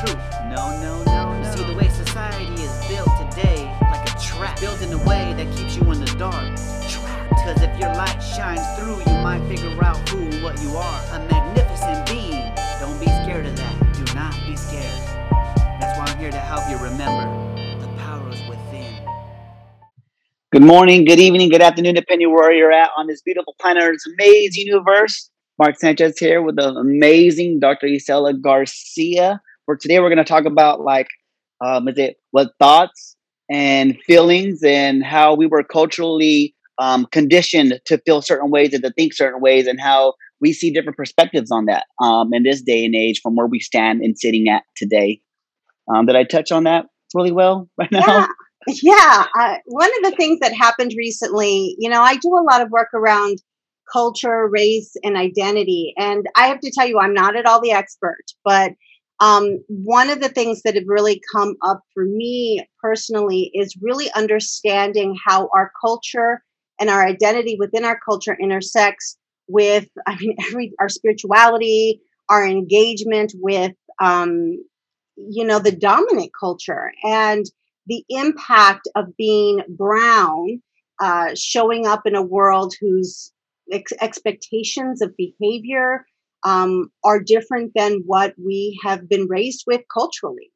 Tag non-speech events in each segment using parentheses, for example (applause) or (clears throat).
truth. No, no, no, no. See the way society is built today, like a trap, built in a way that keeps you in the dark. Trapped. Cause if your light shines through, you might figure out who and what you are. A magnificent being. Don't be scared of that. Do not be scared. That's why I'm here to help you remember the power is within. Good morning, good evening, good afternoon, depending where you're at on this beautiful planet, this amazing universe. Mark Sanchez here with the amazing Dr. Isela Garcia. For today, we're going to talk about like, um, is it what thoughts and feelings and how we were culturally um, conditioned to feel certain ways and to think certain ways and how we see different perspectives on that um, in this day and age from where we stand and sitting at today. Um, did I touch on that really well right now? Yeah. Yeah, one of the things that happened recently, you know, I do a lot of work around culture, race, and identity. And I have to tell you, I'm not at all the expert, but um, one of the things that have really come up for me personally is really understanding how our culture and our identity within our culture intersects with, (laughs) I mean, every our spirituality, our engagement with, um, you know, the dominant culture and the impact of being brown, uh, showing up in a world whose ex- expectations of behavior um, are different than what we have been raised with culturally.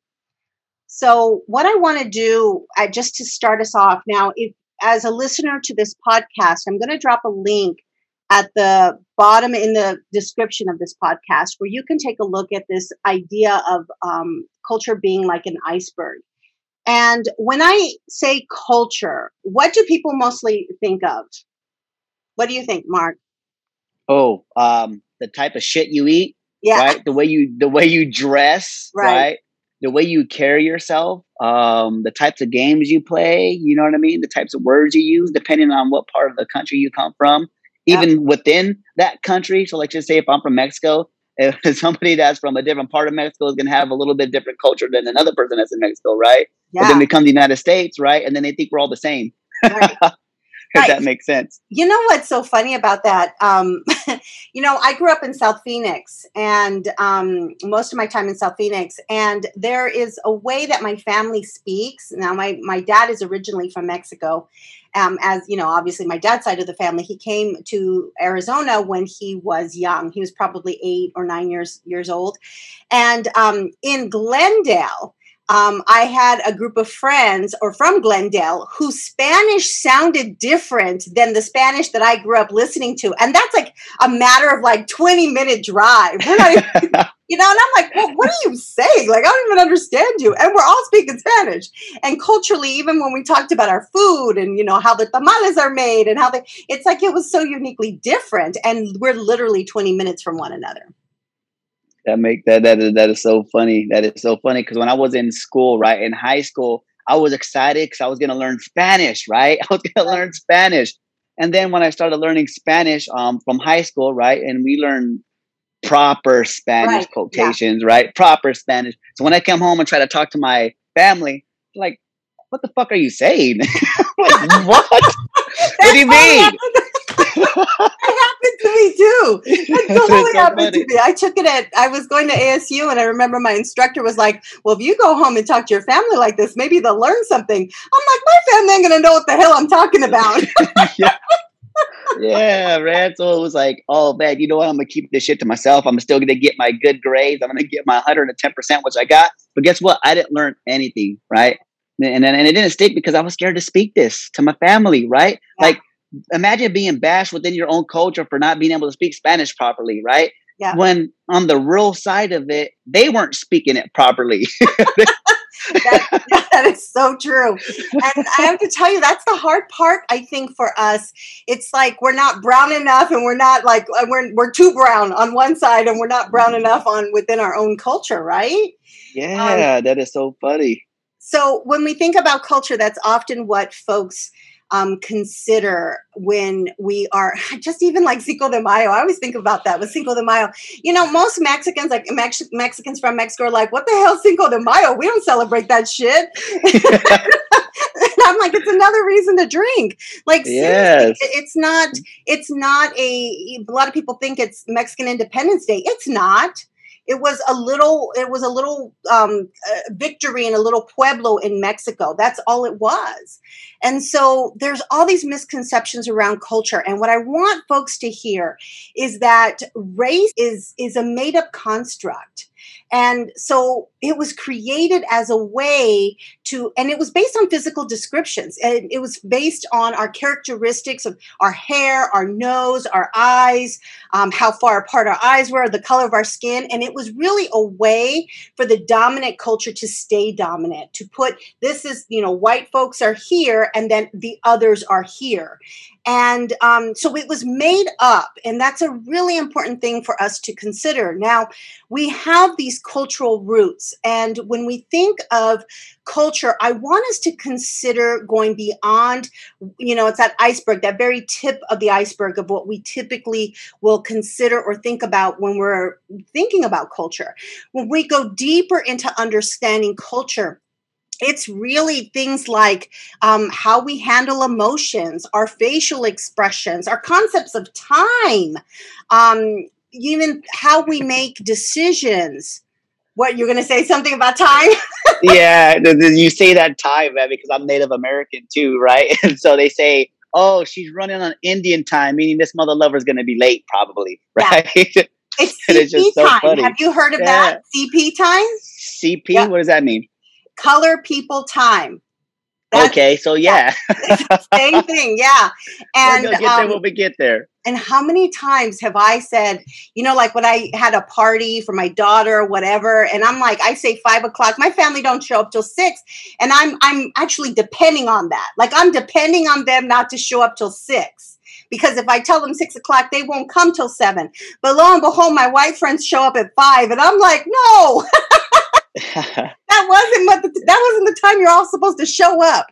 So, what I want to do, uh, just to start us off now, if as a listener to this podcast, I'm going to drop a link at the bottom in the description of this podcast where you can take a look at this idea of um, culture being like an iceberg. And when I say culture, what do people mostly think of? What do you think, Mark? Oh, um, the type of shit you eat, Yeah. right? The way you the way you dress, Right. right? The way you carry yourself, um, the types of games you play, you know what I mean? The types of words you use, depending on what part of the country you come from, Yeah. even within that country. So, like, just say if I'm from Mexico, (laughs) if somebody that's from a different part of Mexico is going to have a little bit different culture than another person that's in Mexico, right? But then we come to the United States, right? And then they think we're all the same. Right. (laughs) (laughs) if that makes sense. You know what's so funny about that? Um, (laughs) you know, I grew up in South Phoenix and um, most of my time in South Phoenix, and there is a way that my family speaks. Now, my, my dad is originally from Mexico. Um, as you know, obviously, my dad's side of the family, he came to Arizona when he was young. He was probably eight or nine years years old, and um, in Glendale, um, I had a group of friends or from Glendale whose Spanish sounded different than the Spanish that I grew up listening to. And that's like a matter of like 20 minute drive. We're not even, (laughs) you know, and I'm like, well, what are you saying? Like, I don't even understand you. And we're all speaking Spanish. And culturally, even when we talked about our food and, you know, how the tamales are made and how they, it's like it was so uniquely different. And we're literally 20 minutes from one another. That make that that is that is so funny. That is so funny because when I was in school, right in high school, I was excited because I was gonna learn Spanish, right? (laughs) I was gonna learn Spanish, and then when I started learning Spanish um, from high school, right, and we learned proper Spanish Right, yeah. quotations, right, proper Spanish. So when I come home and try to talk to my family, like, "What the fuck are you saying? (laughs) Like, (laughs) what? what do you mean?" That happened to me too. It totally so happened funny. to me. I took it at, I was going to ASU and I remember my instructor was like, well, if you go home and talk to your family like this, maybe they'll learn something. I'm like, my family ain't to know what the hell I'm talking about. (laughs) (laughs) yeah. yeah, was like, oh man, you know what? I'm gonna keep this shit to myself. I'm still gonna get my good grades. I'm gonna get my 110 percent, which I got. But guess what? I didn't learn anything, right? And and, and it didn't stick because I was scared to speak this to my family, right? Yeah. Like, imagine being bashed within your own culture for not being able to speak Spanish properly, right? Yeah. When on the real side of it, they weren't speaking it properly. (laughs) that, (laughs) that is so true. And I have to tell you, that's the hard part, I think, for us. It's like we're not brown enough and we're not like, uh, we're, we're too brown on one side and we're not brown enough on within our own culture, right? yeah, that is so funny. So when we think about culture, that's often what folks um, consider when we are (laughs) just even like Cinco de Mayo. I always think about that with Cinco de Mayo. You know, most Mexicans, like Mex- Mexicans from Mexico, are like, "What the hell, Cinco de Mayo? We don't celebrate that shit." (laughs) and I'm like, it's another reason to drink. Like, Yes. it's not. It's not a. A lot of people think it's Mexican Independence Day. It's not. It was a little it was a little um, uh, victory in a little pueblo in mexico. That's all it was. And so there's all these misconceptions around culture. And what i want folks to hear is that race is is a made up construct and so it was created as a way to, and it was based on physical descriptions. And it was based on our characteristics of our hair, our nose, our eyes, um, how far apart our eyes were, the color of our skin. And it was really a way for the dominant culture to stay dominant, to put this is, you know, white folks are here and then the others are here. And um, so it was made up, and that's a really important thing for us to consider. Now, we have these cultural roots, and when we think of culture, I want us to consider going beyond, you know, it's that iceberg, that very tip of the iceberg of what we typically will consider or think about when we're thinking about culture. When we go deeper into understanding culture, it's really things like um, how we handle emotions, our facial expressions, our concepts of time, um, even how we make decisions. What you're going to say something about time? (laughs) yeah, you say that time, man, because I'm Native American too, right? (laughs) And so they say, "Oh, she's running on Indian time," meaning this mother lover is going to be late, probably, (laughs) right? Yeah. It's CP it's so time. Have you heard of yeah. that? CP time? CP? Yeah. What does that mean? Color people time. That's, okay, so (laughs) yeah, same thing, yeah. And we'll get um, there when we get there. And how many times have I said, you know, like when I had a party for my daughter or whatever, and I'm like, I say five o'clock, my family don't show up till six, and I'm I'm actually depending on that. Like I'm depending on them not to show up till six because if I tell them six o'clock, they won't come till seven. But lo and behold, my white friends show up at five, and I'm like, no. (laughs) (laughs) that wasn't what the, that wasn't the time you're all supposed to show up.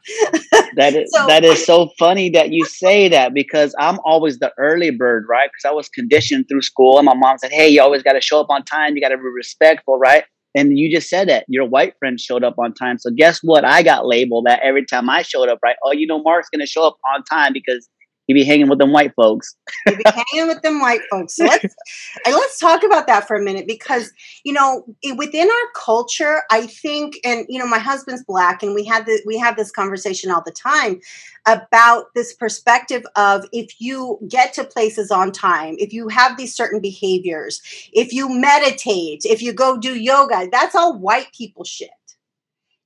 that is (laughs) so, that is so funny that you say that because I'm always the early bird, right? Because I was conditioned through school, and my mom said, "Hey, you always got to show up on time. You got to be respectful, right?" And you just said that your white friend showed up on time. So guess what? I got labeled that every time I showed up, right? Oh, you know, Mark's gonna show up on time because he be hanging with them white folks. he be hanging with them white folks. So let's (laughs) let's talk about that for a minute because you know within our culture, I think, and you know, my husband's black, and we had the, we have this conversation all the time about this perspective of if you get to places on time, if you have these certain behaviors, if you meditate, if you go do yoga, that's all white people shit.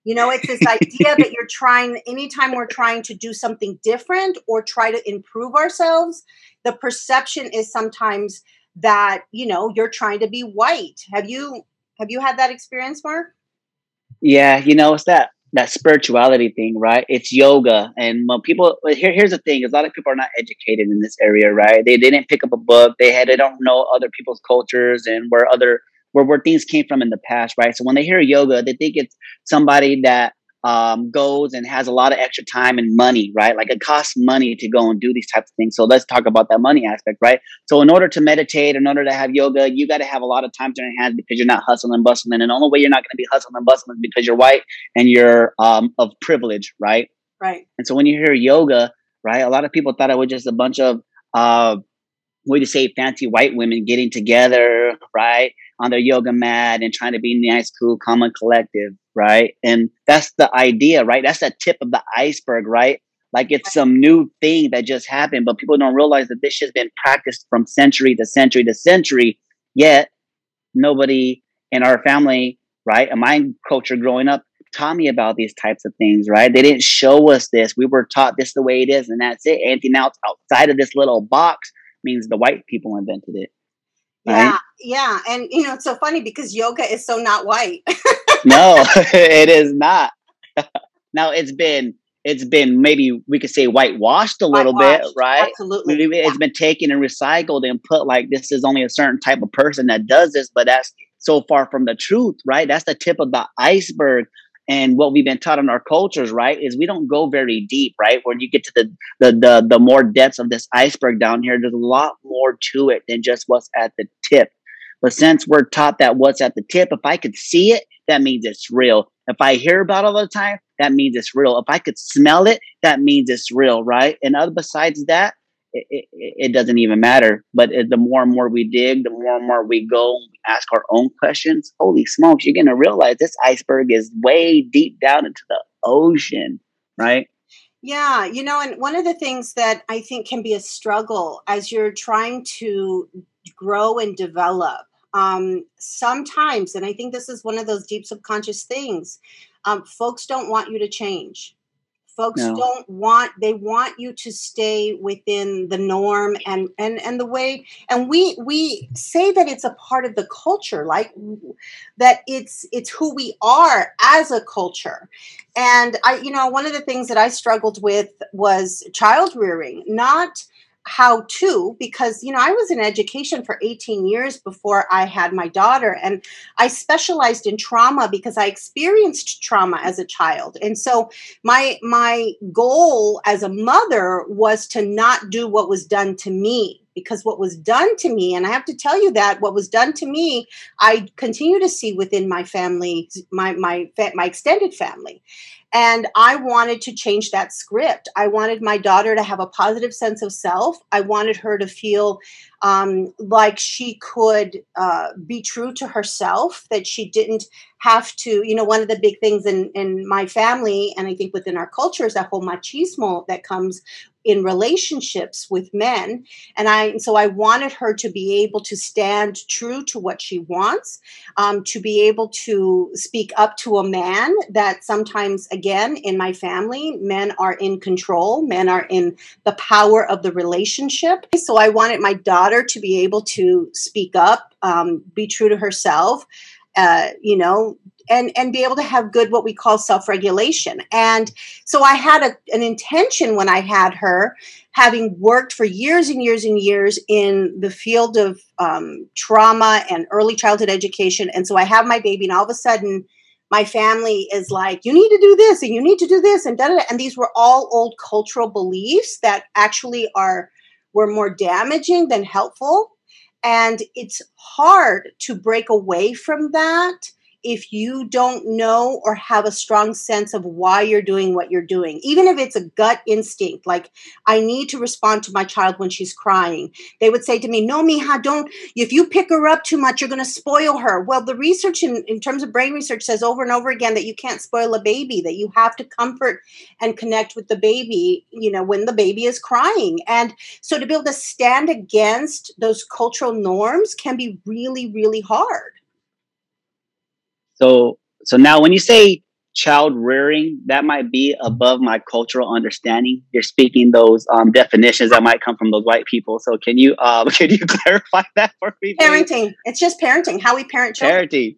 You know, it's this idea that you're trying, anytime we're trying to do something different or try to improve ourselves, the perception is sometimes that, you know, you're trying to be white. Have you have you had that experience, Mark? Yeah, you know, it's that that spirituality thing, right? It's yoga. And people here, here's the thing: a lot of people are not educated in this area, right? They, they didn't pick up a book. They had they don't know other people's cultures and where other where, where things came from in the past, right? So when they hear yoga, they think it's somebody that um, goes and has a lot of extra time and money, right? Like it costs money to go and do these types of things. So let's talk about that money aspect, right? So in order to meditate, in order to have yoga, you got to have a lot of time to your hands because you're not hustling and bustling. And the only way you're not going to be hustling and bustling is because you're white and you're um, of privilege, right? Right. And so when you hear yoga, right, a lot of people thought it was just a bunch of uh, what do you say, fancy white women getting together, right? On their yoga mat and trying to be nice, cool, calm, and collective, right? And that's the idea, right? That's the tip of the iceberg, right? Like it's some new thing that just happened, but people don't realize that this has been practiced from century to century to century. Yet nobody in our family, right, in my culture growing up, taught me about these types of things, right? They didn't show us this. We were taught this the way it is, and that's it. Anything else outside of this little box means the white people invented it. Yeah, right? yeah, and you know it's so funny because yoga is so not white. (laughs) no, (laughs) it is not. (laughs) now it's been it's been maybe we could say whitewashed a little bit, right? Absolutely, it's yeah. been taken and recycled and put like this is only a certain type of person that does this, but that's so far from the truth, right? That's the tip of the iceberg and what we've been taught in our cultures right is we don't go very deep right? When you get to the the the, the more depths of this iceberg down here there's a lot more to it than just what's at the tip. But since we're taught that what's at the tip if i could see it that means it's real. If i hear about it all the time that means it's real. If i could smell it that means it's real right? And other besides that it, it, it doesn't even matter. But the more and more we dig the more and more we go ask our own questions, holy smokes, you're gonna realize this iceberg is way deep down into the ocean, right? Yeah, you know, and one of the things that I think can be a struggle as you're trying to grow and develop, um, sometimes, and I think this is one of those deep subconscious things, um, folks don't want you to change folks no. don't want they want you to stay within the norm and and and the way and we we say that it's a part of the culture like that it's it's who we are as a culture and i you know one of the things that i struggled with was child rearing not how to because you know I was in education for 18 years before I had my daughter and I specialized in trauma because I experienced trauma as a child. And so my my goal as a mother was to not do what was done to me because what was done to me and I have to tell you that what was done to me I continue to see within my family my my my extended family and I wanted to change that script. I wanted my daughter to have a positive sense of self. I wanted her to feel um, like she could uh, be true to herself, that she didn't have to, you know, one of the big things in, in my family, and I think within our culture, is that whole machismo that comes in relationships with men and i so i wanted her to be able to stand true to what she wants um, to be able to speak up to a man that sometimes again in my family men are in control men are in the power of the relationship. So i wanted my daughter to be able to speak up um, be true to herself uh, you know and and be able to have good what we call self-regulation. And so i had a, an intention when i had her having worked for years and years and years in the field of um, trauma and early childhood education. And so i have my baby and all of a sudden my family is like you need to do this and you need to do this and da, da, da. and these were all old cultural beliefs that actually are were more damaging than helpful. And it's hard to break away from that if you don't know or have a strong sense of why you're doing what you're doing, even if it's a gut instinct, like I need to respond to my child when she's crying, they would say to me, No, Mija, don't, if you pick her up too much, you're going to spoil her. Well, the research in, in terms of brain research says over and over again that you can't spoil a baby, that you have to comfort and connect with the baby, you know, when the baby is crying. And so to be able to stand against those cultural norms can be really, really hard. So so now when you say child rearing, that might be above my cultural understanding. You're speaking those um, definitions that might come from those white people. So can you um, (laughs) can you clarify that for me? Parenting. It's just parenting. How we parent children. Parenting.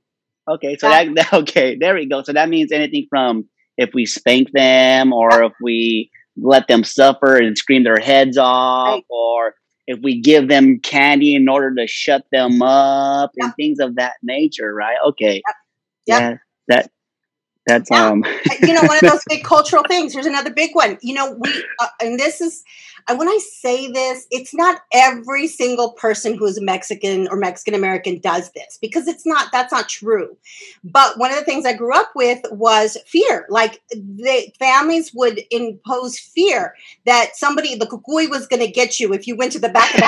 Okay, so yeah. that (laughs) okay, there we go. So that means anything from if we spank them or yeah. if we let them suffer and scream their heads off right. or if we give them candy in order to shut them up yeah. and things of that nature, right? Okay. Yep. Yeah, that that's yeah. um you know one of (laughs) those big cultural things. Here's another big one. You know we uh, and this is uh, when i say this it's not every single person who's mexican or mexican american does this because it's not that's not true. But one of the things i grew up with was fear. Like the families would impose fear that somebody the cucuy was going to get you if you went to the back of the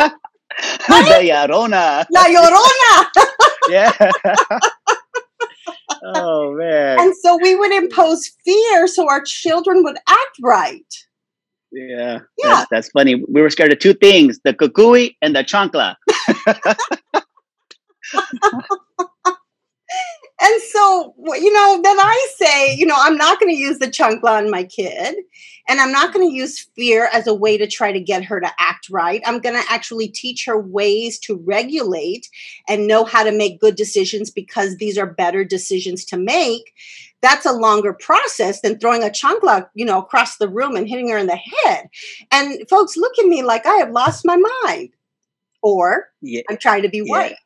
house (laughs) La Llorona. La Llorona. (laughs) yeah. oh man. And so we would impose fear so our children would act right. Yeah. Yeah. That's, that's funny. We were scared of two things the cucuy and the chancla. (laughs) and so, you know, then I say, you know, I'm not going to use the chancla on my kid. And I'm not going to use fear as a way to try to get her to act right. I'm going to actually teach her ways to regulate and know how to make good decisions because these are better decisions to make. That's a longer process than throwing a chancla, you know, across the room and hitting her in the head. And folks look at me like I have lost my mind or yeah. I'm trying to be yeah. white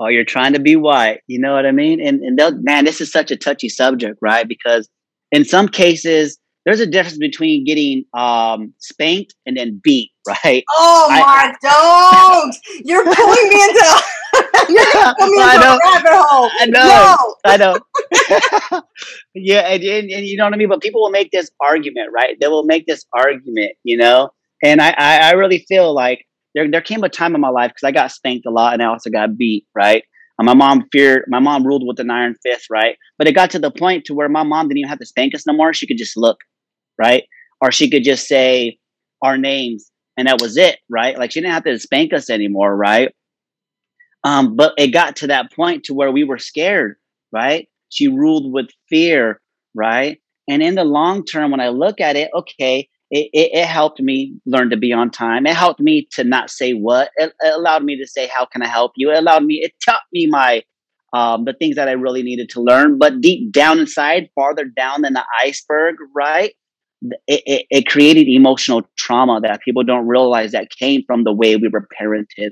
or oh, you're trying to be white. You know what I mean? And and man, this is such a touchy subject, right? Because in some cases, there's a difference between getting um, spanked and then beat, (laughs) right? Oh my! don't! You're pulling me into. (laughs) (laughs) you're pulling me into a rabbit hole. I know. No. I know. yeah, and, and, and, you know what I mean. But people will make this argument, right? They will make this argument, you know. And I, I, I really feel like there there came a time in my life because I got spanked a lot and I also got beat, right? And my mom feared my mom ruled with an iron fist, right? But it got to the point to where my mom didn't even have to spank us no more. She could just look, right? Or she could just say our names and that was it, right? Like she didn't have to spank us anymore, right? Um, but it got to that point to where we were scared, right? She ruled with fear, right? And in the long term, when I look at it, okay, it, it, it, helped me learn to be on time. It helped me to not say what. It, it, allowed me to say, "How can I help you?" It allowed me. It taught me my um, the things that I really needed to learn. But deep down inside, farther down than the iceberg, right? It, it created emotional trauma that people don't realize that came from the way we were parented,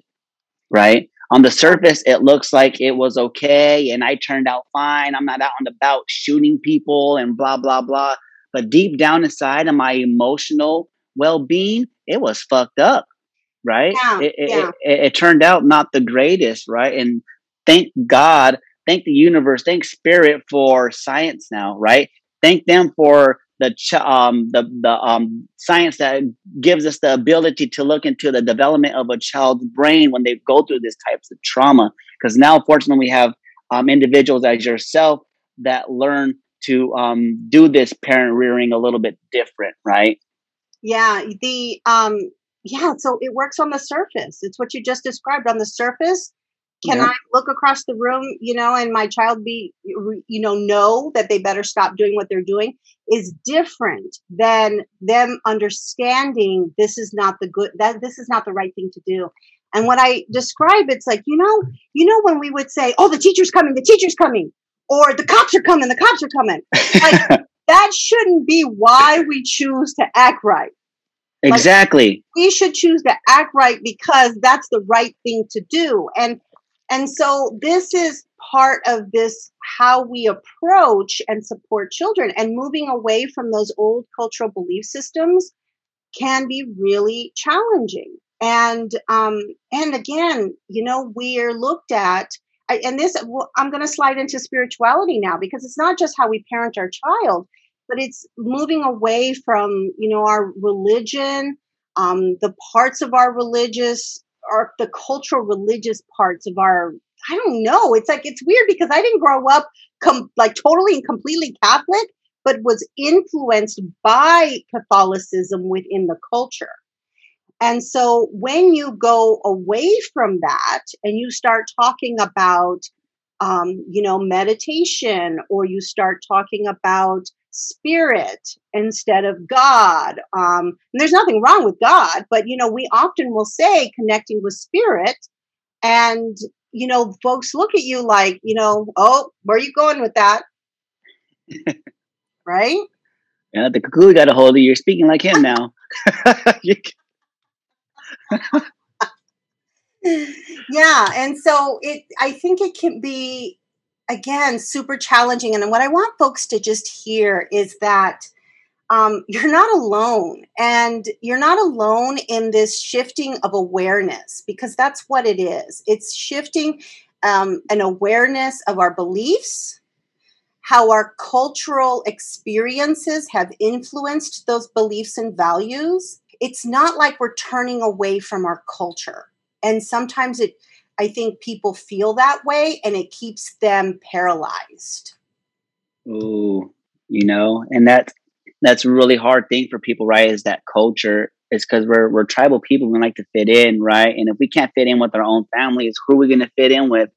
right? On the surface, it looks like it was okay and I turned out fine. I'm not out and about shooting people and blah blah blah but deep down inside of my emotional well being, it was fucked up, right? Yeah, it, yeah. It, it, it, turned out not the greatest, right? And thank God, thank the universe, thank spirit for science now, right? Thank them for the ch- um the the um science that gives us the ability to look into the development of a child's brain when they go through these types of trauma because now fortunately we have um, individuals as yourself that learn to um, do this parent rearing a little bit different, right? Yeah, the um, yeah. So it works on the surface. It's what you just described on the surface. Can yeah. I look across the room, you know, and my child be, you know, know that they better stop doing what they're doing is different than them understanding this is not the good that this is not the right thing to do. And what I describe, it's like, you know, you know, when we would say, "Oh, the teacher's coming, the teacher's coming," or the cops are coming, the cops are coming. Like, (laughs) that shouldn't be why we choose to act right. Exactly. Like, we should choose to act right because that's the right thing to do. And and so this is part of this how we approach and support children and moving away from those old cultural belief systems can be really challenging. And um and again, you know, we're looked at And this i'm going to slide into spirituality now because it's not just how we parent our child but it's moving away from you know our religion um, the parts of our religious or the cultural religious parts of our i don't know it's like it's weird because i didn't grow up com- like totally and completely catholic but was influenced by catholicism within the culture and so when you go away from that and you start talking about, um, you know, meditation or you start talking about spirit instead of God, um, there's nothing wrong with God, but, you know, we often will say connecting with spirit. And, you know, folks look at you like, you know, oh, where are you going with that? (laughs) right? Yeah, the cucuy got a hold of you. You're speaking like him now. (laughs) (laughs) yeah and so it i think it can be again super challenging and what i want folks to just hear is that um, (laughs) you're not alone and you're not alone in this shifting of awareness because that's what it is. It's shifting um, an awareness of our beliefs how our cultural experiences have influenced those beliefs and values it's not like we're turning away from our culture. And sometimes it, I think people feel that way and it keeps them paralyzed. Ooh, you know, and that's that's a really hard thing for people, right? Is that culture is because we're we're tribal people. We like to fit in, right? And if we can't fit in with our own families, who are we going to fit in with?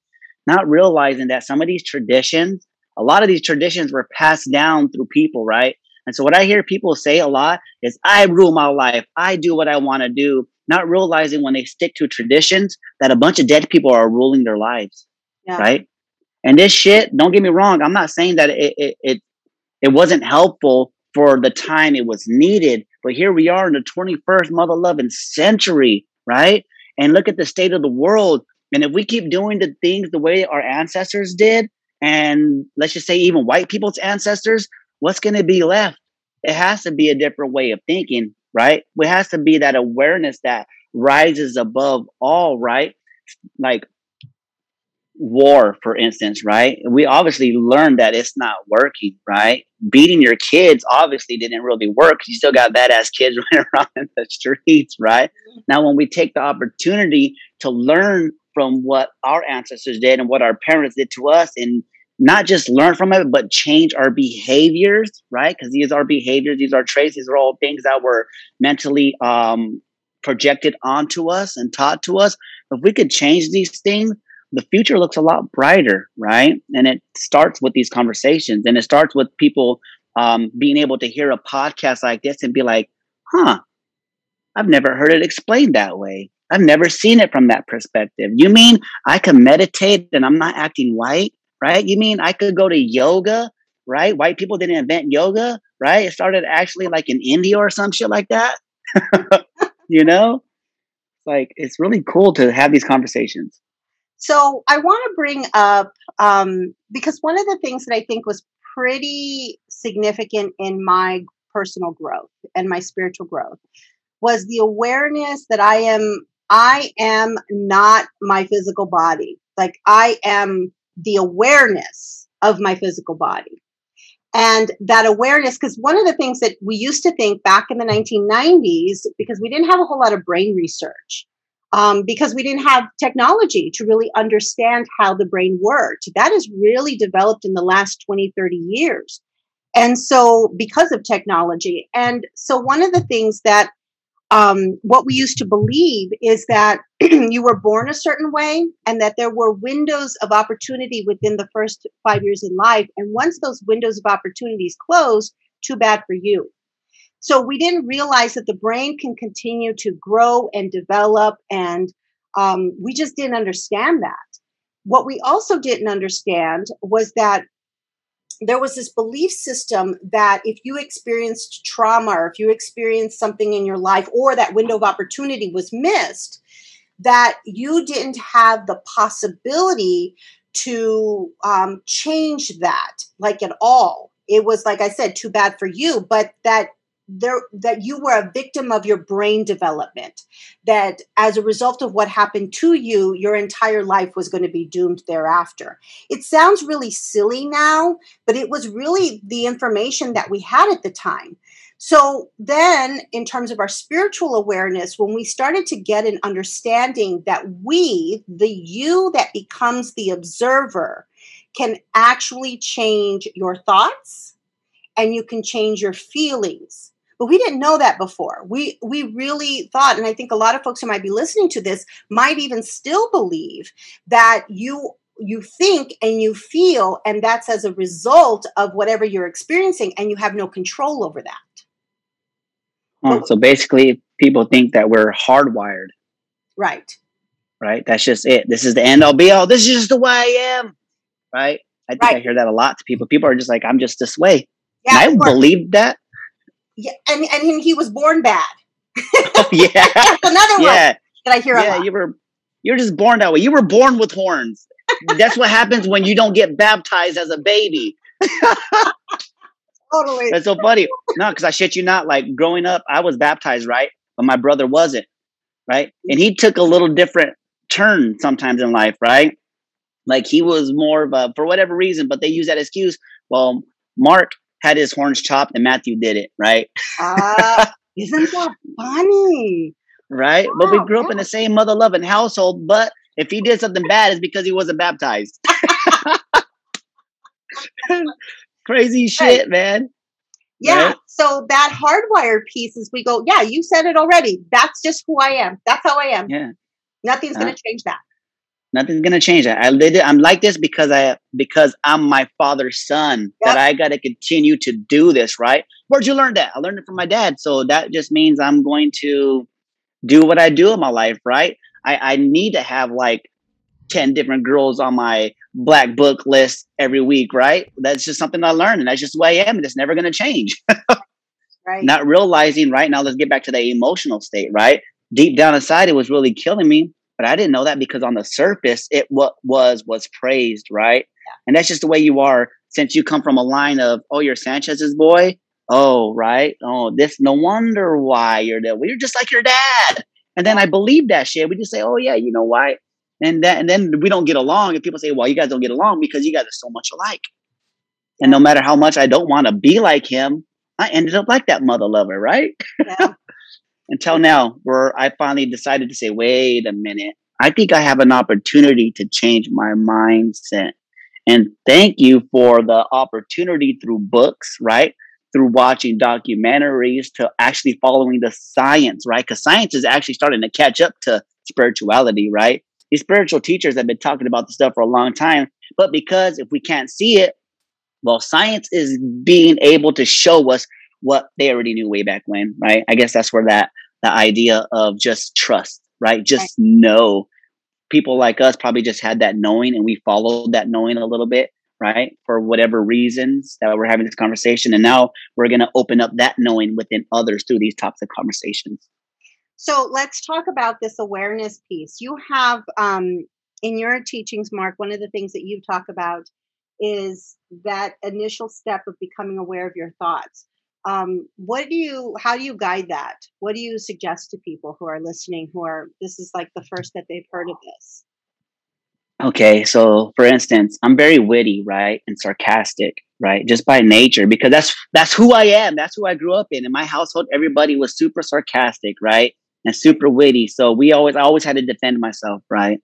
Not realizing that some of these traditions, a lot of these traditions were passed down through people, right? And so what I hear people say a lot is I rule my life. I do what I want to do, not realizing when they stick to traditions that a bunch of dead people are ruling their lives. Yeah. Right. And this shit, don't get me wrong. I'm not saying that it, it, it, it wasn't helpful for the time it was needed, but here we are in the 21st mother loving century, right? And look at the state of the world. And if we keep doing the things the way our ancestors did, and let's just say even white people's ancestors, what's going to be left? It has to be a different way of thinking, right? It has to be that awareness that rises above all, right? Like war, for instance, right? We obviously learned that it's not working, right? beating your kids obviously didn't really work. You still got badass kids (laughs) running around in the streets, right? Now, when we take the opportunity to learn from what our ancestors did and what our parents did to us and not just learn from it, but change our behaviors, right? Because these are behaviors, these are traits, these are all things that were mentally um, projected onto us and taught to us. If we could change these things, the future looks a lot brighter, right? And it starts with these conversations and it starts with people um, being able to hear a podcast like this and be like, huh, I've never heard it explained that way. I've never seen it from that perspective. You mean I can meditate and I'm not acting white, right? You mean I could go to yoga, right? White people didn't invent yoga, right? It started actually like in India or some shit like that. (laughs) you know? It's like it's really cool to have these conversations. So I want to bring up um, because one of the things that I think was pretty significant in my personal growth and my spiritual growth was the awareness that I am I am not my physical body. Like I am the awareness of my physical body. And that awareness, because one of the things that we used to think back in the 1990s, because we didn't have a whole lot of brain research, um, because we didn't have technology to really understand how the brain worked. That has really developed in the last 20, 30 years. And so, because of technology. And so, one of the things that um, what we used to believe is that (clears throat) you were born a certain way and that there were windows of opportunity within the first five years in life. And once those windows of opportunities close, too bad for you. So we didn't realize that the brain can continue to grow and develop, and um, we just didn't understand that. What we also didn't understand was that there was this belief system that if you experienced trauma or if you experienced something in your life or that window of opportunity was missed, that you didn't have the possibility to um, change that, like at all. It was, like I said, too bad for you, but that there that you were a victim of your brain development that as a result of what happened to you your entire life was going to be doomed thereafter. It sounds really silly now but it was really the information that we had at the time. So then in terms of our spiritual awareness when we started to get an understanding that we the you that becomes the observer can actually change your thoughts and you can change your feelings but we didn't know that before. We we really thought, and I think a lot of folks who might be listening to this might even still believe that you you think and you feel, and that's as a result of whatever you're experiencing, and you have no control over that. Oh, so basically, people think that we're hardwired. Right. Right. That's just it. This is the end all be all. This is just the way I am. Right. I think right. I hear that a lot to people. People are just like, I'm just this way. Yeah, and I believe that yeah, and and he was born bad. (laughs) oh, yeah, (laughs) another yeah. one that I hear. Yeah, you were you're just born that way. You were born with horns. That's what happens when you don't get baptized as a baby. (laughs) totally. That's so funny. No, because I shit you not. Like growing up, I was baptized, right? But my brother wasn't, right? And he took a little different turn sometimes in life, right? Like he was more of a for whatever reason, but they use that excuse. Well, Mark had his horns chopped and Matthew did it, right? uh, (laughs) isn't that funny? Right? Wow, but we grew up in the same mother loving household, but if he did something bad, it's because he wasn't baptized. (laughs) Crazy shit, right. man. Yeah. Right? So that hardwired piece is we go, yeah, you said it already. That's just who I am. That's how I am. Yeah. Nothing's uh, going to change that. Nothing's gonna change that. I did. I'm like this because I because I'm my father's son. Yep. That I got to continue to do this. Right? Where'd you learn that? I learned it from my dad. So that just means I'm going to do what I do in my life. Right? I, I need to have like ten different girls on my black book list every week. Right? That's just something I learned, and that's just the way I am. And it's never gonna change. (laughs) right. Not realizing. Right now, let's get back to the emotional state. Right? Deep down inside, it was really killing me but I didn't know that because on the surface, it what was was praised, right? And that's just the way you are. Since you come from a line of, oh, you're Sanchez's boy. Oh, right. Oh, this. No wonder why you're there. Well, you're just like your dad. And then I believe that shit. We just say, oh yeah, you know why? And then and then we don't get along. And people say, well, you guys don't get along because you guys are so much alike. And no matter how much I don't want to be like him, I ended up like that mother lover, right? Yeah. Until now, where I finally decided to say, wait a minute, I think I have an opportunity to change my mindset. And thank you for the opportunity through books, right? Through watching documentaries to actually following the science, right? Because science is actually starting to catch up to spirituality, right? These spiritual teachers have been talking about this stuff for a long time, but because if we can't see it, well, science is being able to show us what they already knew way back when, right? I guess that's where that the idea of just trust, right? Just right. know. People like us probably just had that knowing and we followed that knowing a little bit, right? For whatever reasons that we're having this conversation. And now we're going to open up that knowing within others through these types of conversations. So let's talk about this awareness piece. You have um, in your teachings, Mark, one of the things that you talk about is that initial step of becoming aware of your thoughts. Um, what do you, how do you guide that? What do you suggest to people who are listening who are, this is like the first that they've heard of this? Okay, so for instance, I'm very witty, right, and sarcastic, right, just by nature, because that's that's who I am. That's who I grew up in. In my household, everybody was super sarcastic, right, and super witty. So we always, I always had to defend myself, right,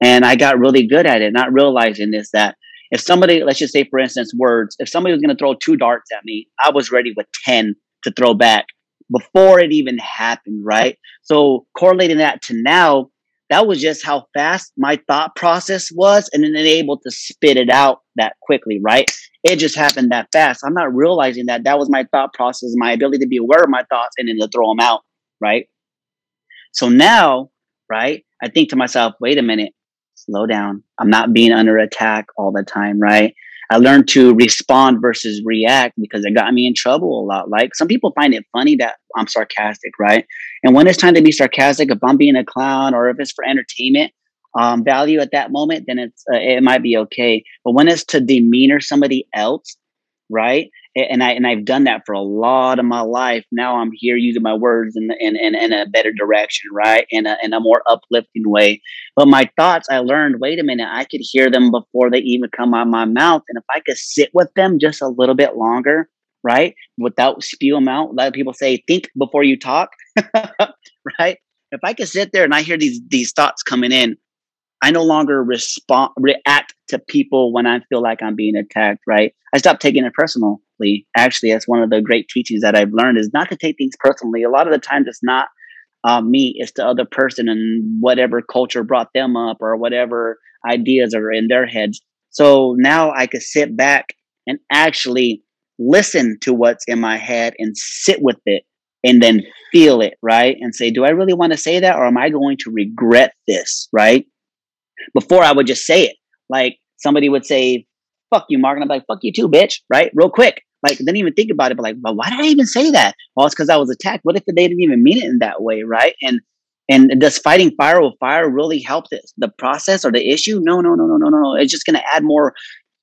and I got really good at it, not realizing this that if somebody, let's just say, for instance, words, if somebody was going to throw two darts at me, I was ready with 10 to throw back before it even happened, right? So correlating that to now, that was just how fast my thought process was and then able to spit it out that quickly, right? It just happened that fast. I'm not realizing that that was my thought process, my ability to be aware of my thoughts and then to throw them out, right? So now, right, I think to myself, wait a minute, slow down. I'm not being under attack all the time, right? I learned to respond versus react because it got me in trouble a lot. Like some people find it funny that I'm sarcastic, right? And when it's time to be sarcastic, if I'm being a clown or if it's for entertainment um, value at that moment, then it's uh, it might be okay. But when it's to demeanor somebody else, right? And I and I've done that for a lot of my life. Now I'm here using my words in in, in, in a better direction, right? In a in a more uplifting way. But my thoughts, I learned. Wait a minute, I could hear them before they even come out of my mouth, and if I could sit with them just a little bit longer, right, without spew them out. A lot of people say, think before you talk, (laughs) right? If I could sit there and I hear these these thoughts coming in, I no longer respond react to people when I feel like I'm being attacked, right? I stop taking it personally. Actually, that's one of the great teachings that I've learned is not to take things personally. A lot of the times it's not uh, me, it's the other person and whatever culture brought them up or whatever ideas are in their heads. So now I could sit back and actually listen to what's in my head and sit with it and then feel it, right? And say, do I really want to say that or am I going to regret this, right? Before I would just say it. Like somebody would say, fuck you, Mark. And I'm like, fuck you too, bitch. Right? Real quick. Like, didn't even think about it, but like, well, why did I even say that? Well, it's because I was attacked. What if they didn't even mean it in that way, right? And and does fighting fire with fire really help this the process or the issue? No, no, no, no, no, no. It's just going to add more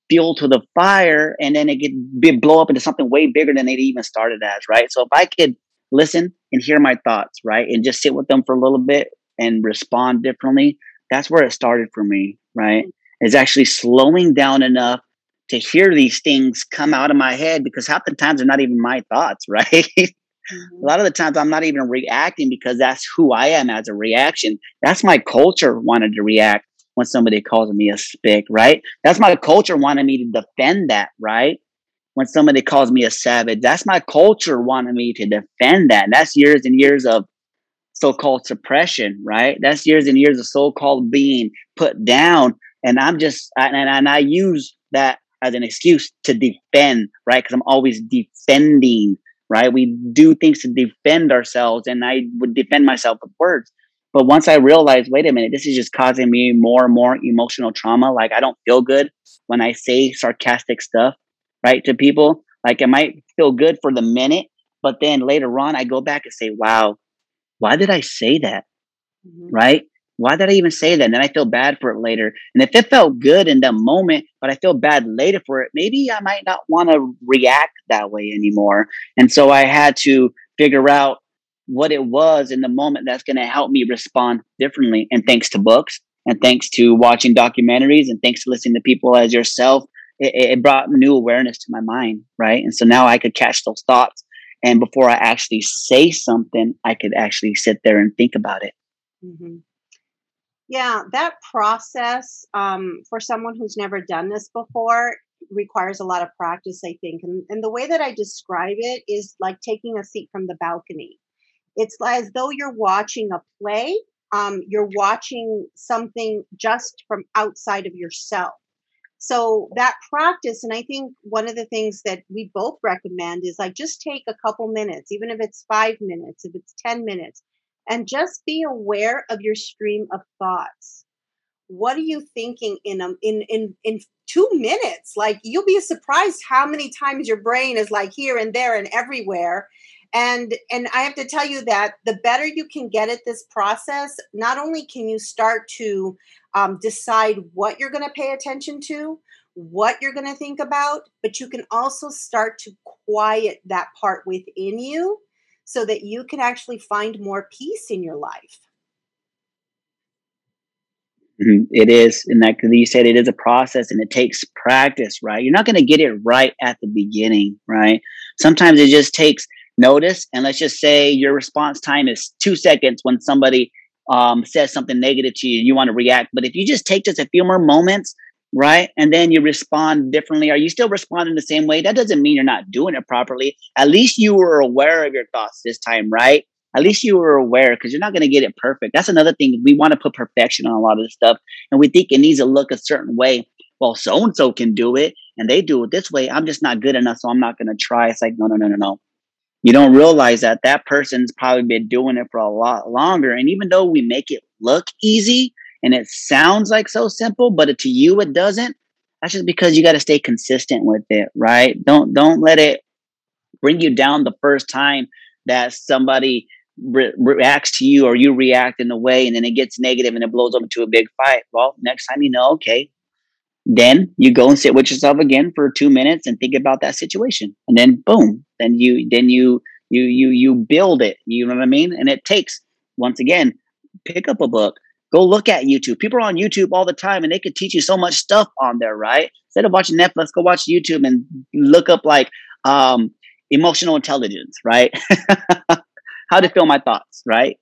fuel to the fire, and then it be, blow up into something way bigger than it even started as, right? So if I could listen and hear my thoughts, right, and just sit with them for a little bit and respond differently, that's where it started for me, right? Is actually slowing down enough to hear these things come out of my head because half the times they're not even my thoughts, (laughs) right? Mm-hmm. A lot of the times I'm not even reacting because that's who I am as a reaction. That's my culture wanted to react when somebody calls me a spick, right? That's my culture wanted me to defend that, right? When somebody calls me a savage, that's my culture wanted me to defend that. And That's years and years of so-called suppression, right? That's years and years of so-called being put down. And I'm just, and, and I use that as an excuse to defend, right? Because I'm always defending, right? We do things to defend ourselves, and I would defend myself with words. But once I realized, wait a minute, this is just causing me more and more emotional trauma. Like I don't feel good when I say sarcastic stuff, right, to people. Like it might feel good for the minute, but then later on, I go back and say, wow, why did I say that? Mm-hmm. Right? Why did I even say that? And then I feel bad for it later. And if it felt good in the moment, but I feel bad later for it, maybe I might not want to react that way anymore. And so I had to figure out what it was in the moment that's going to help me respond differently. And thanks to books and thanks to watching documentaries and thanks to listening to people as yourself, it, it brought new awareness to my mind, right? And so now I could catch those thoughts. And before I actually say something, I could actually sit there and think about it. Mm-hmm. Yeah, that process um, for someone who's never done this before requires a lot of practice, I think. And, and the way that I describe it is like taking a seat from the balcony. It's as though you're watching a play. Um, you're watching something just from outside of yourself. So that practice, and I think one of the things that we both recommend is like just take a couple minutes, even if it's five minutes, if it's 10 minutes, and just be aware of your stream of thoughts. What are you thinking in um in in in two minutes? Like you'll be surprised how many times your brain is like here and there and everywhere and and i have to tell you that the better you can get at this process not only can you start to um, decide what you're going to pay attention to what you're going to think about but you can also start to quiet that part within you so that you can actually find more peace in your life. Mm-hmm. it is and like you said it is a process and it takes practice right? You're not going to get it right at the beginning right? Sometimes it just takes notice and let's just say your response time is two seconds when somebody um, says something negative to you you want to react but if you just take just a few more moments right? And then you respond differently. Are you still responding the same way? That doesn't mean you're not doing it properly. At least you were aware of your thoughts this time right? At least you were aware because you're not going to get it perfect. That's another thing we want to put perfection on a lot of this stuff and we think it needs to look a certain way. Well so and so can do it and they do it this way. I'm just not good enough so i'm not going to try. It's like no no no no no. You don't realize that that person's probably been doing it for a lot longer. And even though we make it look easy and it sounds like so simple, but to you it doesn't, that's just because you got to stay consistent with it, right? Don't don't let it bring you down the first time that somebody re- reacts to you or you react in a way and then it gets negative and it blows up into a big fight. Well, next time you know, okay, then you go and sit with yourself again for two minutes and think about that situation and then boom then you then you you you you build it you know what i mean and it takes once again pick up a book go look at youtube. People are on youtube all the time and they could teach you so much stuff on there right? Instead of watching netflix go watch youtube and look up like um emotional intelligence right? (laughs) How to feel my thoughts right?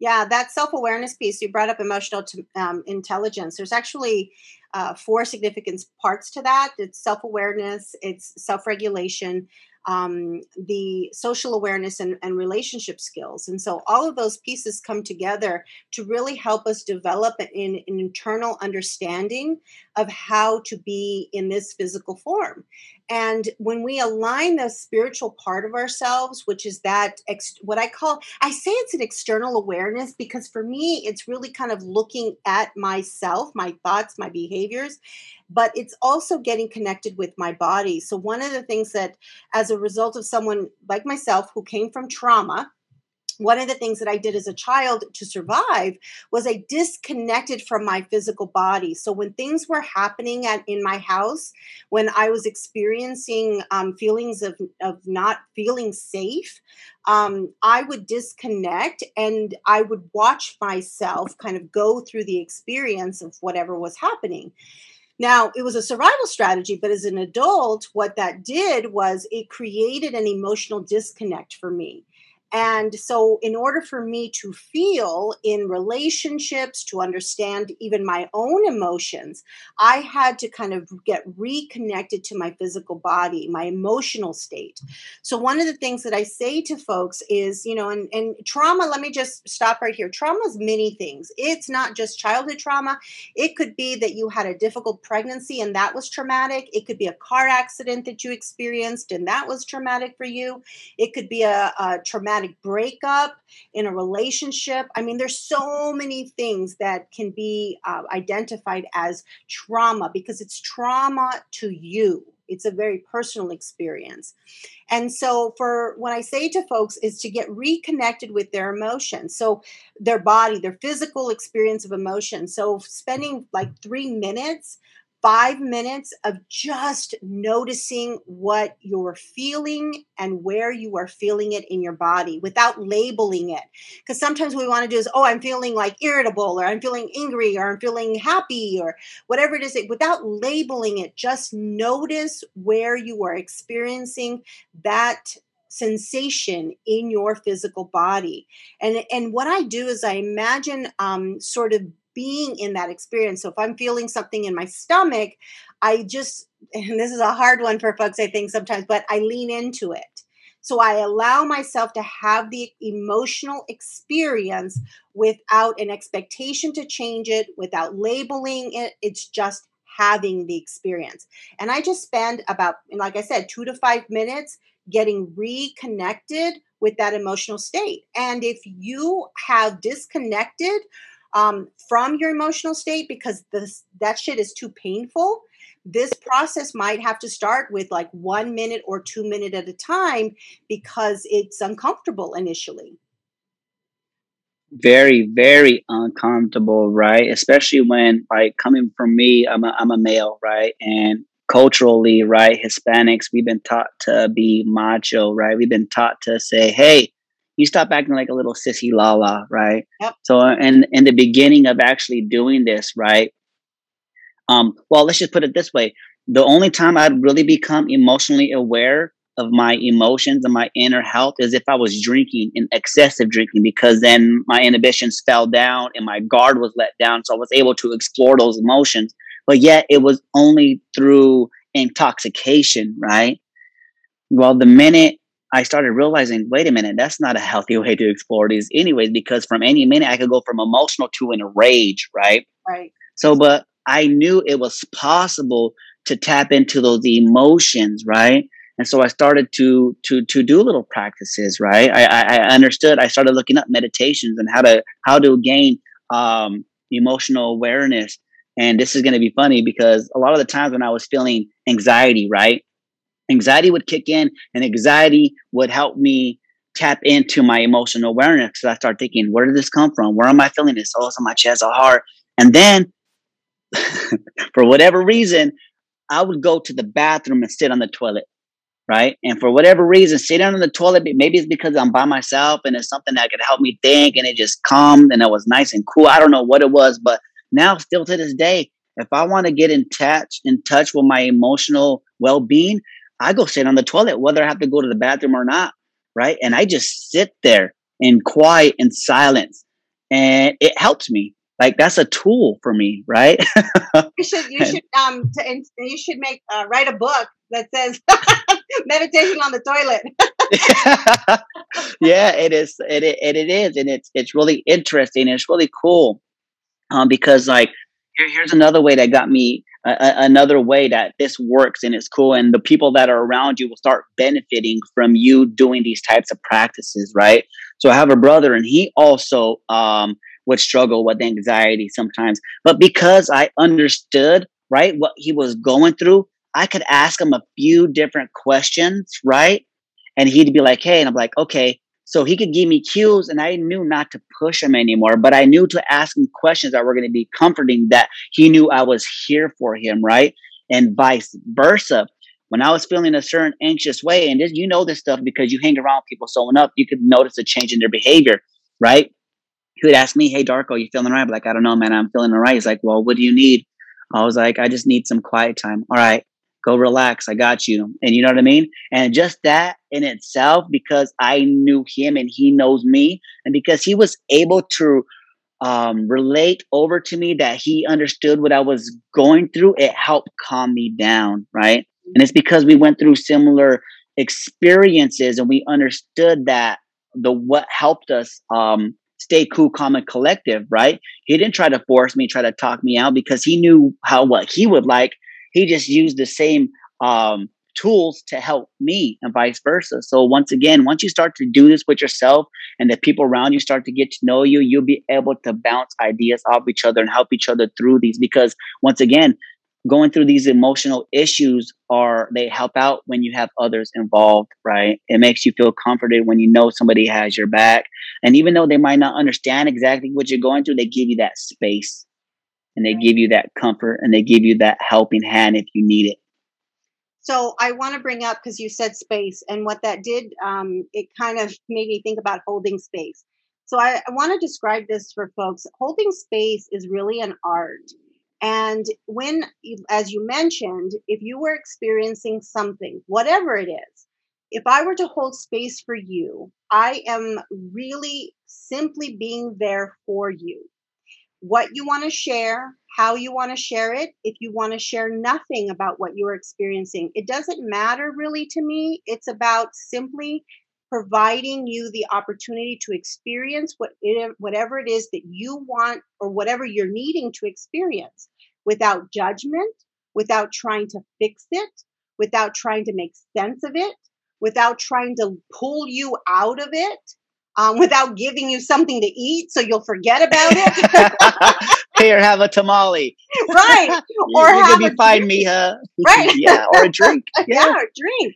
Yeah, that self awareness piece you brought up emotional to, um, intelligence. There's actually uh, four significant parts to that. It's self awareness, it's self regulation, um, the social awareness and, and, relationship skills. And so all of those pieces come together to really help us develop an, an, internal understanding of how to be in this physical form. And when we align the spiritual part of ourselves, which is that ex- what I call, I say it's an external awareness because for me, it's really kind of looking at myself, my thoughts, my behaviors, but it's also getting connected with my body. So, one of the things that, as a result of someone like myself who came from trauma, one of the things that I did as a child to survive was I disconnected from my physical body. So when things were happening at in my house, when I was experiencing um, feelings of of not feeling safe, um, I would disconnect and I would watch myself kind of go through the experience of whatever was happening. Now, it was a survival strategy, but as an adult, what that did was it created an emotional disconnect for me. And so, in order for me to feel in relationships, to understand even my own emotions, I had to kind of get reconnected to my physical body, my emotional state. So, one of the things that I say to folks is, you know, and, and trauma, let me just stop right here. Trauma is many things. It's not just childhood trauma, it could be that you had a difficult pregnancy and that was traumatic. It could be a car accident that you experienced and that was traumatic for you. It could be a, a traumatic traumatic breakup in a relationship. I mean, there's so many things that can be uh, identified as trauma because it's trauma to you. It's a very personal experience. And so, for what I say to folks is to get reconnected with their emotions. So, their body, their physical experience of emotion. So, spending like three minutes five minutes of just noticing what you're feeling and where you are feeling it in your body without labeling it. Because sometimes we want to do is, oh, I'm feeling like irritable, or I'm feeling angry, or I'm feeling happy, or whatever it is. Without labeling it, just notice where you are experiencing that sensation in your physical body. And and what I do is I imagine um, sort of being in that experience. So if I'm feeling something in my stomach, I just, (laughs) and this is a hard one for folks, I think sometimes, but I lean into it. So I allow myself to have the emotional experience without an expectation to change it, without labeling it. It's just having the experience. And I just spend about, like I said, two to five minutes getting reconnected with that emotional state. And if you have disconnected um, from your emotional state because this that shit is too painful. This process might have to start with like one minute or two minute at a time because it's uncomfortable initially. Very very uncomfortable right? Especially when like coming from me i'm a, I'm a male right? And culturally right hispanics we've been taught to be macho right? We've been taught to say hey you stop acting like a little sissy lala, right? Yep. So, in in the beginning of actually doing this, right? Um, well, let's just put it this way: the only time I'd really become emotionally aware of my emotions and my inner health is if I was drinking in excessive drinking, because then my inhibitions fell down and my guard was let down, so I was able to explore those emotions. But yet, it was only through intoxication, right? Well, the minute I started realizing, wait a minute, that's not a healthy way to explore these, anyways, because from any minute I could go from emotional to in a rage, right? Right. So, but I knew it was possible to tap into those emotions, right? And so I started to to to do little practices, right? I, I, I understood. I started looking up meditations and how to how to gain um, emotional awareness. And this is going to be funny because a lot of the times when I was feeling anxiety, right, anxiety would kick in and anxiety would help me tap into my emotional awareness because I start thinking, where did this come from? Where am I feeling this? Oh, it's my chest or heart. And then (laughs) for whatever reason, I would go to the bathroom and sit on the toilet. Right. And for whatever reason, sitting on the toilet, maybe it's because I'm by myself and it's something that could help me think and it just calmed and it was nice and cool. I don't know what it was, but now still to this day, if I want to get in touch in touch with my emotional well-being, I go sit on the toilet, whether I have to go to the bathroom or not, right? And I just sit there in quiet and silence, and it helps me. Like that's a tool for me, right? you should you (laughs) should um to, and you should make uh, write a book that says (laughs) meditation on the toilet. (laughs) yeah, it is. It, it it is, and it's it's really interesting. It's really cool, um, because like here, here's another way that got me a, another way that this works and it's cool and the people that are around you will start benefiting from you doing these types of practices right? So i have a brother and he also um, would struggle with anxiety sometimes but because i understood right what he was going through i could ask him a few different questions right? And he'd be like hey and i'm like okay so he could give me cues and I knew not to push him anymore, but I knew to ask him questions that were going to be comforting that he knew I was here for him, right? And vice versa. When I was feeling a certain anxious way, and this, you know this stuff because you hang around people so enough, you could notice a change in their behavior, right? He would ask me, Hey, Darko, you feeling all right? I'm like, I don't know, man. I'm feeling all right. He's like, Well, what do you need? I was like, I just need some quiet time. All right go relax. I got you. And you know what I mean? And just that in itself, because I knew him and he knows me, and because he was able to um, relate over to me that he understood what I was going through, it helped calm me down. Right. And it's because we went through similar experiences and we understood that the what helped us um, stay cool, calm, and collective, right? He didn't try to force me, try to talk me out because he knew how what he would like he just used the same um, tools to help me and vice versa. So once again, once you start to do this with yourself and the people around you start to get to know you, you'll be able to bounce ideas off each other and help each other through these because once again, going through these emotional issues are they help out when you have others involved, right? It makes you feel comforted when you know somebody has your back. And even though they might not understand exactly what you're going through, they give you that space and they give you that comfort and they give you that helping hand if you need it. So I want to bring up because you said space, and what that did, um, it kind of made me think about holding space. So I, I want to describe this for folks. Holding space is really an art. And when, as you mentioned, if you were experiencing something, whatever it is, if I were to hold space for you, I am really simply being there for you. What you want to share, how you want to share it, if you want to share nothing about what you're experiencing, it doesn't matter really to me. It's about simply providing you the opportunity to experience what it, whatever it is that you want or whatever you're needing to experience without judgment, without trying to fix it, without trying to make sense of it, without trying to pull you out of it, um, without giving you something to eat so you'll forget about it. (laughs) Here, have a tamale. Right. (laughs) or you, have be fine, Mija. Right. (laughs) yeah. Or a drink. Yeah, yeah a drink.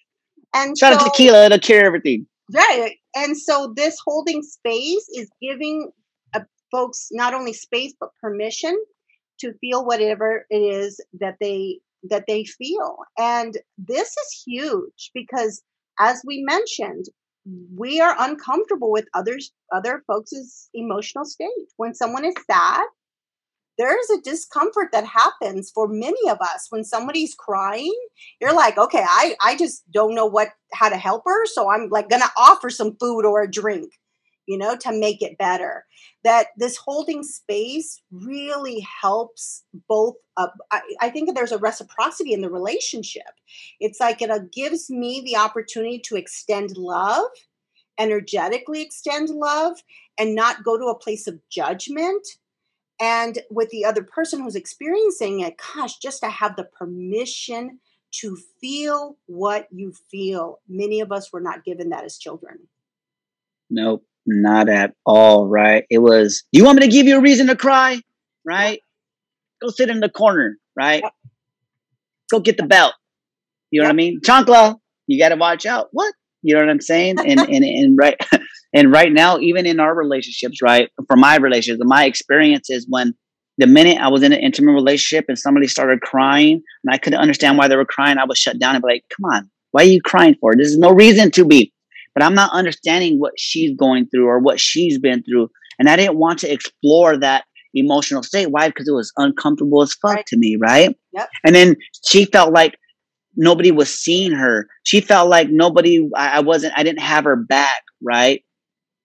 And Shout so, out tequila, it'll cure everything. Right. And so this holding space is giving uh, folks not only space but permission to feel whatever it is that they that they feel. And this is huge because as we mentioned, we are uncomfortable with others other folks' emotional state. When someone is sad, there's a discomfort that happens for many of us when somebody's crying you're like okay i i just don't know what how to help her so i'm like gonna offer some food or a drink you know to make it better that this holding space really helps both uh, I, I, think there's a reciprocity in the relationship. It's like it uh, gives me the opportunity to extend love energetically extend love and not go to a place of judgment. And with the other person who's experiencing it gosh just to have the permission to feel what you feel. Many of us were not given that as children. Nope not at all right? It was you want me to give you a reason to cry? Right? Go sit in the corner right? Go get the belt. You know what i mean? Chancla you got to watch out. What? You know what i'm saying? And and, and right (laughs) and right now, even in our relationships, right, for my relationships, my experience is when the minute I was in an intimate relationship and somebody started crying and I couldn't understand why they were crying, I was shut down and be like, come on, why are you crying for? There's no reason to be. But I'm not understanding what she's going through or what she's been through. And I didn't want to explore that emotional state. Why? Because it was uncomfortable as fuck right. to me, right? Yep. And then she felt like nobody was seeing her. She felt like nobody, I wasn't, I didn't have her back, right?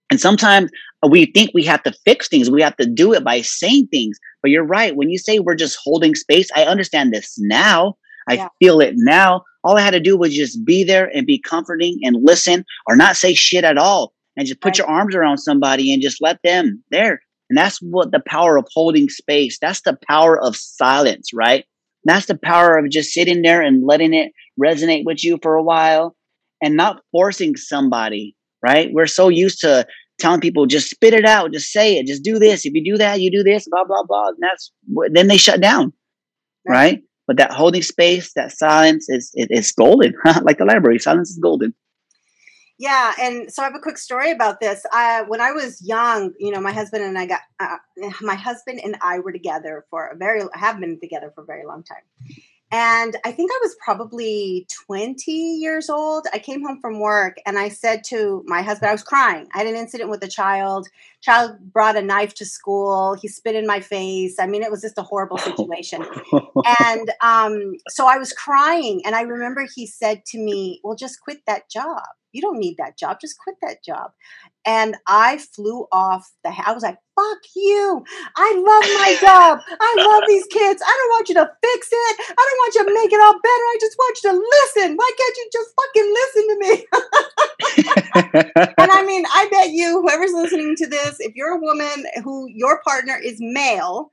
And sometimes we think we have to fix things. We have to do it by saying things. But you're right. When you say we're just holding space, I understand this now. I yeah. feel it now. All I had to do was just be there and be comforting and listen or not say shit at all and just put right. your arms around somebody and just let them there. And that's what the power of holding space. That's the power of silence, right? That's the power of just sitting there and letting it resonate with you for a while and not forcing somebody, right? We're so used to telling people just spit it out, just say it, just do this. If you do that, you do this, blah blah blah. And that's then they shut down, right? right? But that holding space, that silence is it, it's golden, (laughs) like the library. Silence is golden. Yeah, and so I have a quick story about this. Uh, when I was young, you know, my husband and I got uh, my husband and I were together for a very have been together for a very long time, and I think I was probably 20 years old. I came home from work and I said to my husband, I was crying. I had an incident with a child. Child brought a knife to school. He spit in my face. I mean, it was just a horrible situation. (laughs) and um, so I was crying. And I remember he said to me, Well, just quit that job. You don't need that job. Just quit that job. And I flew off the I was like, fuck you. I love my (laughs) job. I love these kids. I don't want you to fix it. I don't want you to make it all better. I just want you to listen. Why can't you just fucking listen to me? (laughs) and I mean, I bet you, whoever's listening to this, if you're a woman who your partner is male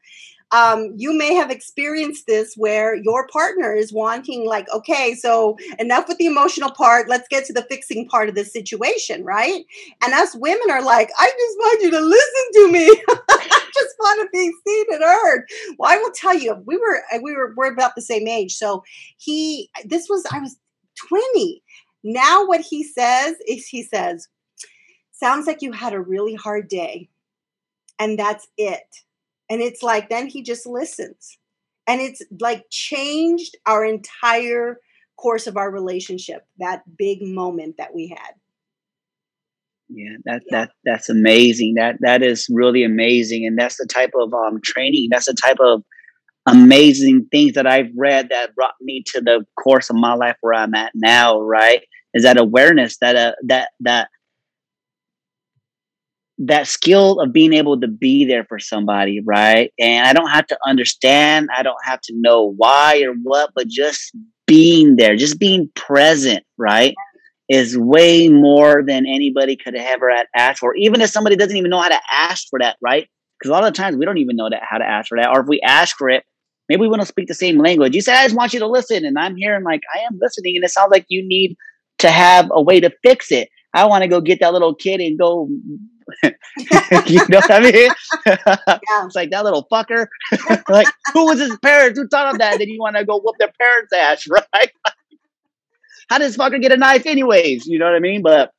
um, you may have experienced this where your partner is wanting, like, okay, so enough with the emotional part. Let's get to the fixing part of the situation, right? And us women are like, I just want you to listen to me. (laughs) I just want to be seen and heard. Well, I will tell you, we were uh, we were we're about the same age. So he, this was I was twenty. Now what he says is he says, sounds like you had a really hard day, and that's it And it's like, then he just listens. And it's like changed our entire course of our relationship, that big moment that we had. Yeah, that yeah. that that's amazing. That that is really amazing, and that's the type of um, training. That's the type of amazing things that I've read that brought me to the course of my life where I'm at now. Right, is that awareness that uh, that that that skill of being able to be there for somebody, right? And I don't have to understand, I don't have to know why or what, but just being there, just being present, right? Is way more than anybody could ever asked for. Even if somebody doesn't even know how to ask for that, right? Because a lot of times we don't even know that how to ask for that. Or if we ask for it, maybe we want to speak the same language. You said, I just want you to listen. And I'm here and like, I am listening. And it sounds like you need to have a way to fix it. I want to go get that little kid and go (laughs) you know what I mean? (laughs) yeah. It's like that little fucker. (laughs) like, who was his parents? Who taught him that? Then you want to go whoop their parents' ass, right? How does fucker get a knife, anyways? You know what I mean? But,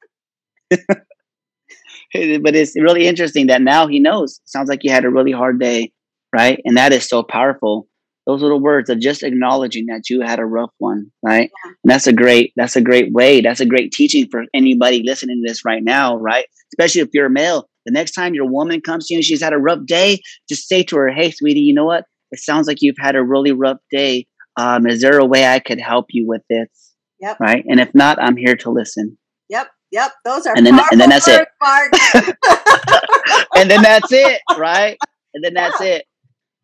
but it's really interesting that now he knows. Sounds like you had a really hard day, right? And that is so powerful. Those little words of just acknowledging that you had a rough one, right? Yeah. And that's a great, that's a great way. That's a great teaching for anybody listening to this right now, right? especially if you're a male. The next time your woman comes to you and she's had a rough day, just say to her, Hey, sweetie, you know what? It sounds like you've had a really rough day. Um, is there a way I could help you with this? Yep. Right. And if not, I'm here to listen. Yep. Yep. Those are and then, and then that's words, it. (laughs) and then that's it. Right. And then (laughs) that's yeah. it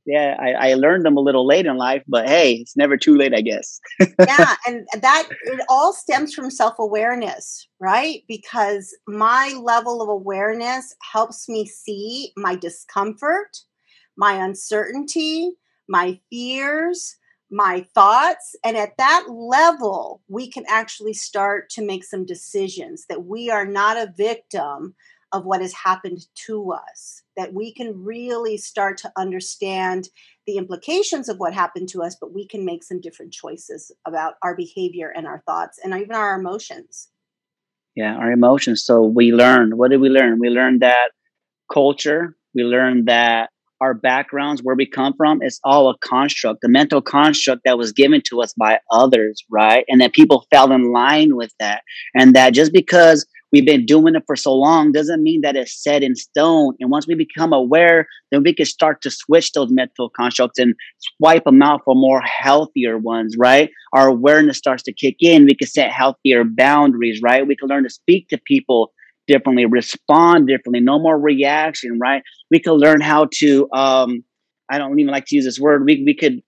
yeah, I, I, learned them a little late in life, but hey, it's never too late, I guess. (laughs) yeah, and that it all stems from self awareness, right? Because my level of awareness helps me see my discomfort, my uncertainty, my fears, my thoughts. And at that level, we can actually start to make some decisions that we are not a victim of what has happened to us, that we can really start to understand the implications of what happened to us, but we can make some different choices about our behavior and our thoughts and even our emotions. Yeah, our emotions. So we learned, what did we learn? We learned that culture, we learned that our backgrounds, where we come from, is all a construct, a mental construct that was given to us by others, right? And that people fell in line with that. And that just because we've been doing it for so long doesn't mean that it's set in stone. And once we become aware, then we can start to switch those mental constructs and swipe them out for more healthier ones, right? Our awareness starts to kick in. We can set healthier boundaries, right? We can learn to speak to people differently, respond differently, no more reaction, right? We can learn how to, um, I don't even like to use this word. We, we could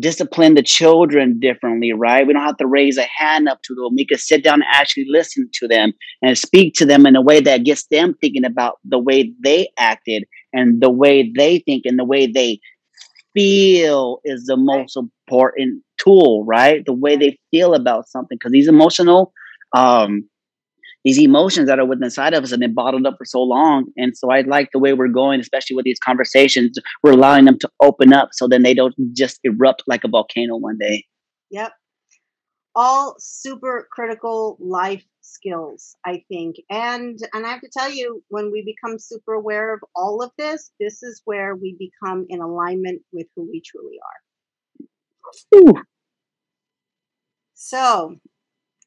discipline the children differently, right? We don't have to raise a hand up to them. We can sit down and actually listen to them and speak to them in a way that gets them thinking about the way they acted and the way they think and the way they feel is the most important tool, right? The way they feel about something. Because these emotional um, these emotions that are within inside of us have been bottled up for so long. And so I like the way we're going, especially with these conversations. We're allowing them to open up so then they don't just erupt like a volcano one day. Yep. All super critical life skills, I think. And and I have to tell you, when we become super aware of all of this, this is where we become in alignment with who we truly are. Ooh. So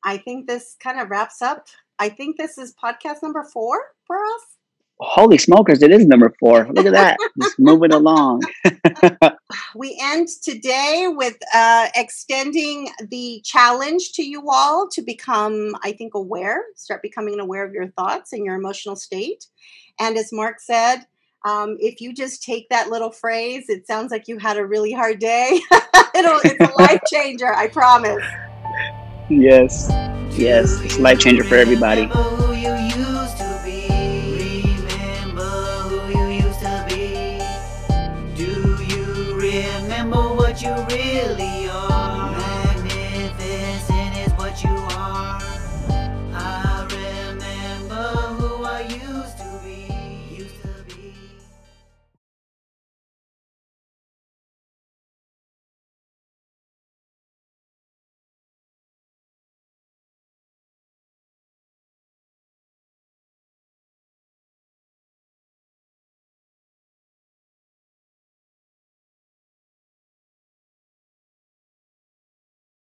I think this kind of wraps up I think this is podcast number four for us. Holy smokers, it is number four. Look at that. (laughs) Just moving along. (laughs) we end today with uh, extending the challenge to you all to become, I think, aware, start becoming aware of your thoughts and your emotional state. And as Mark said, um, if you just take that little phrase, it sounds like you had a really hard day. (laughs) It'll, it's a life changer, I promise. Yes. Yes, it's a life changer for everybody. really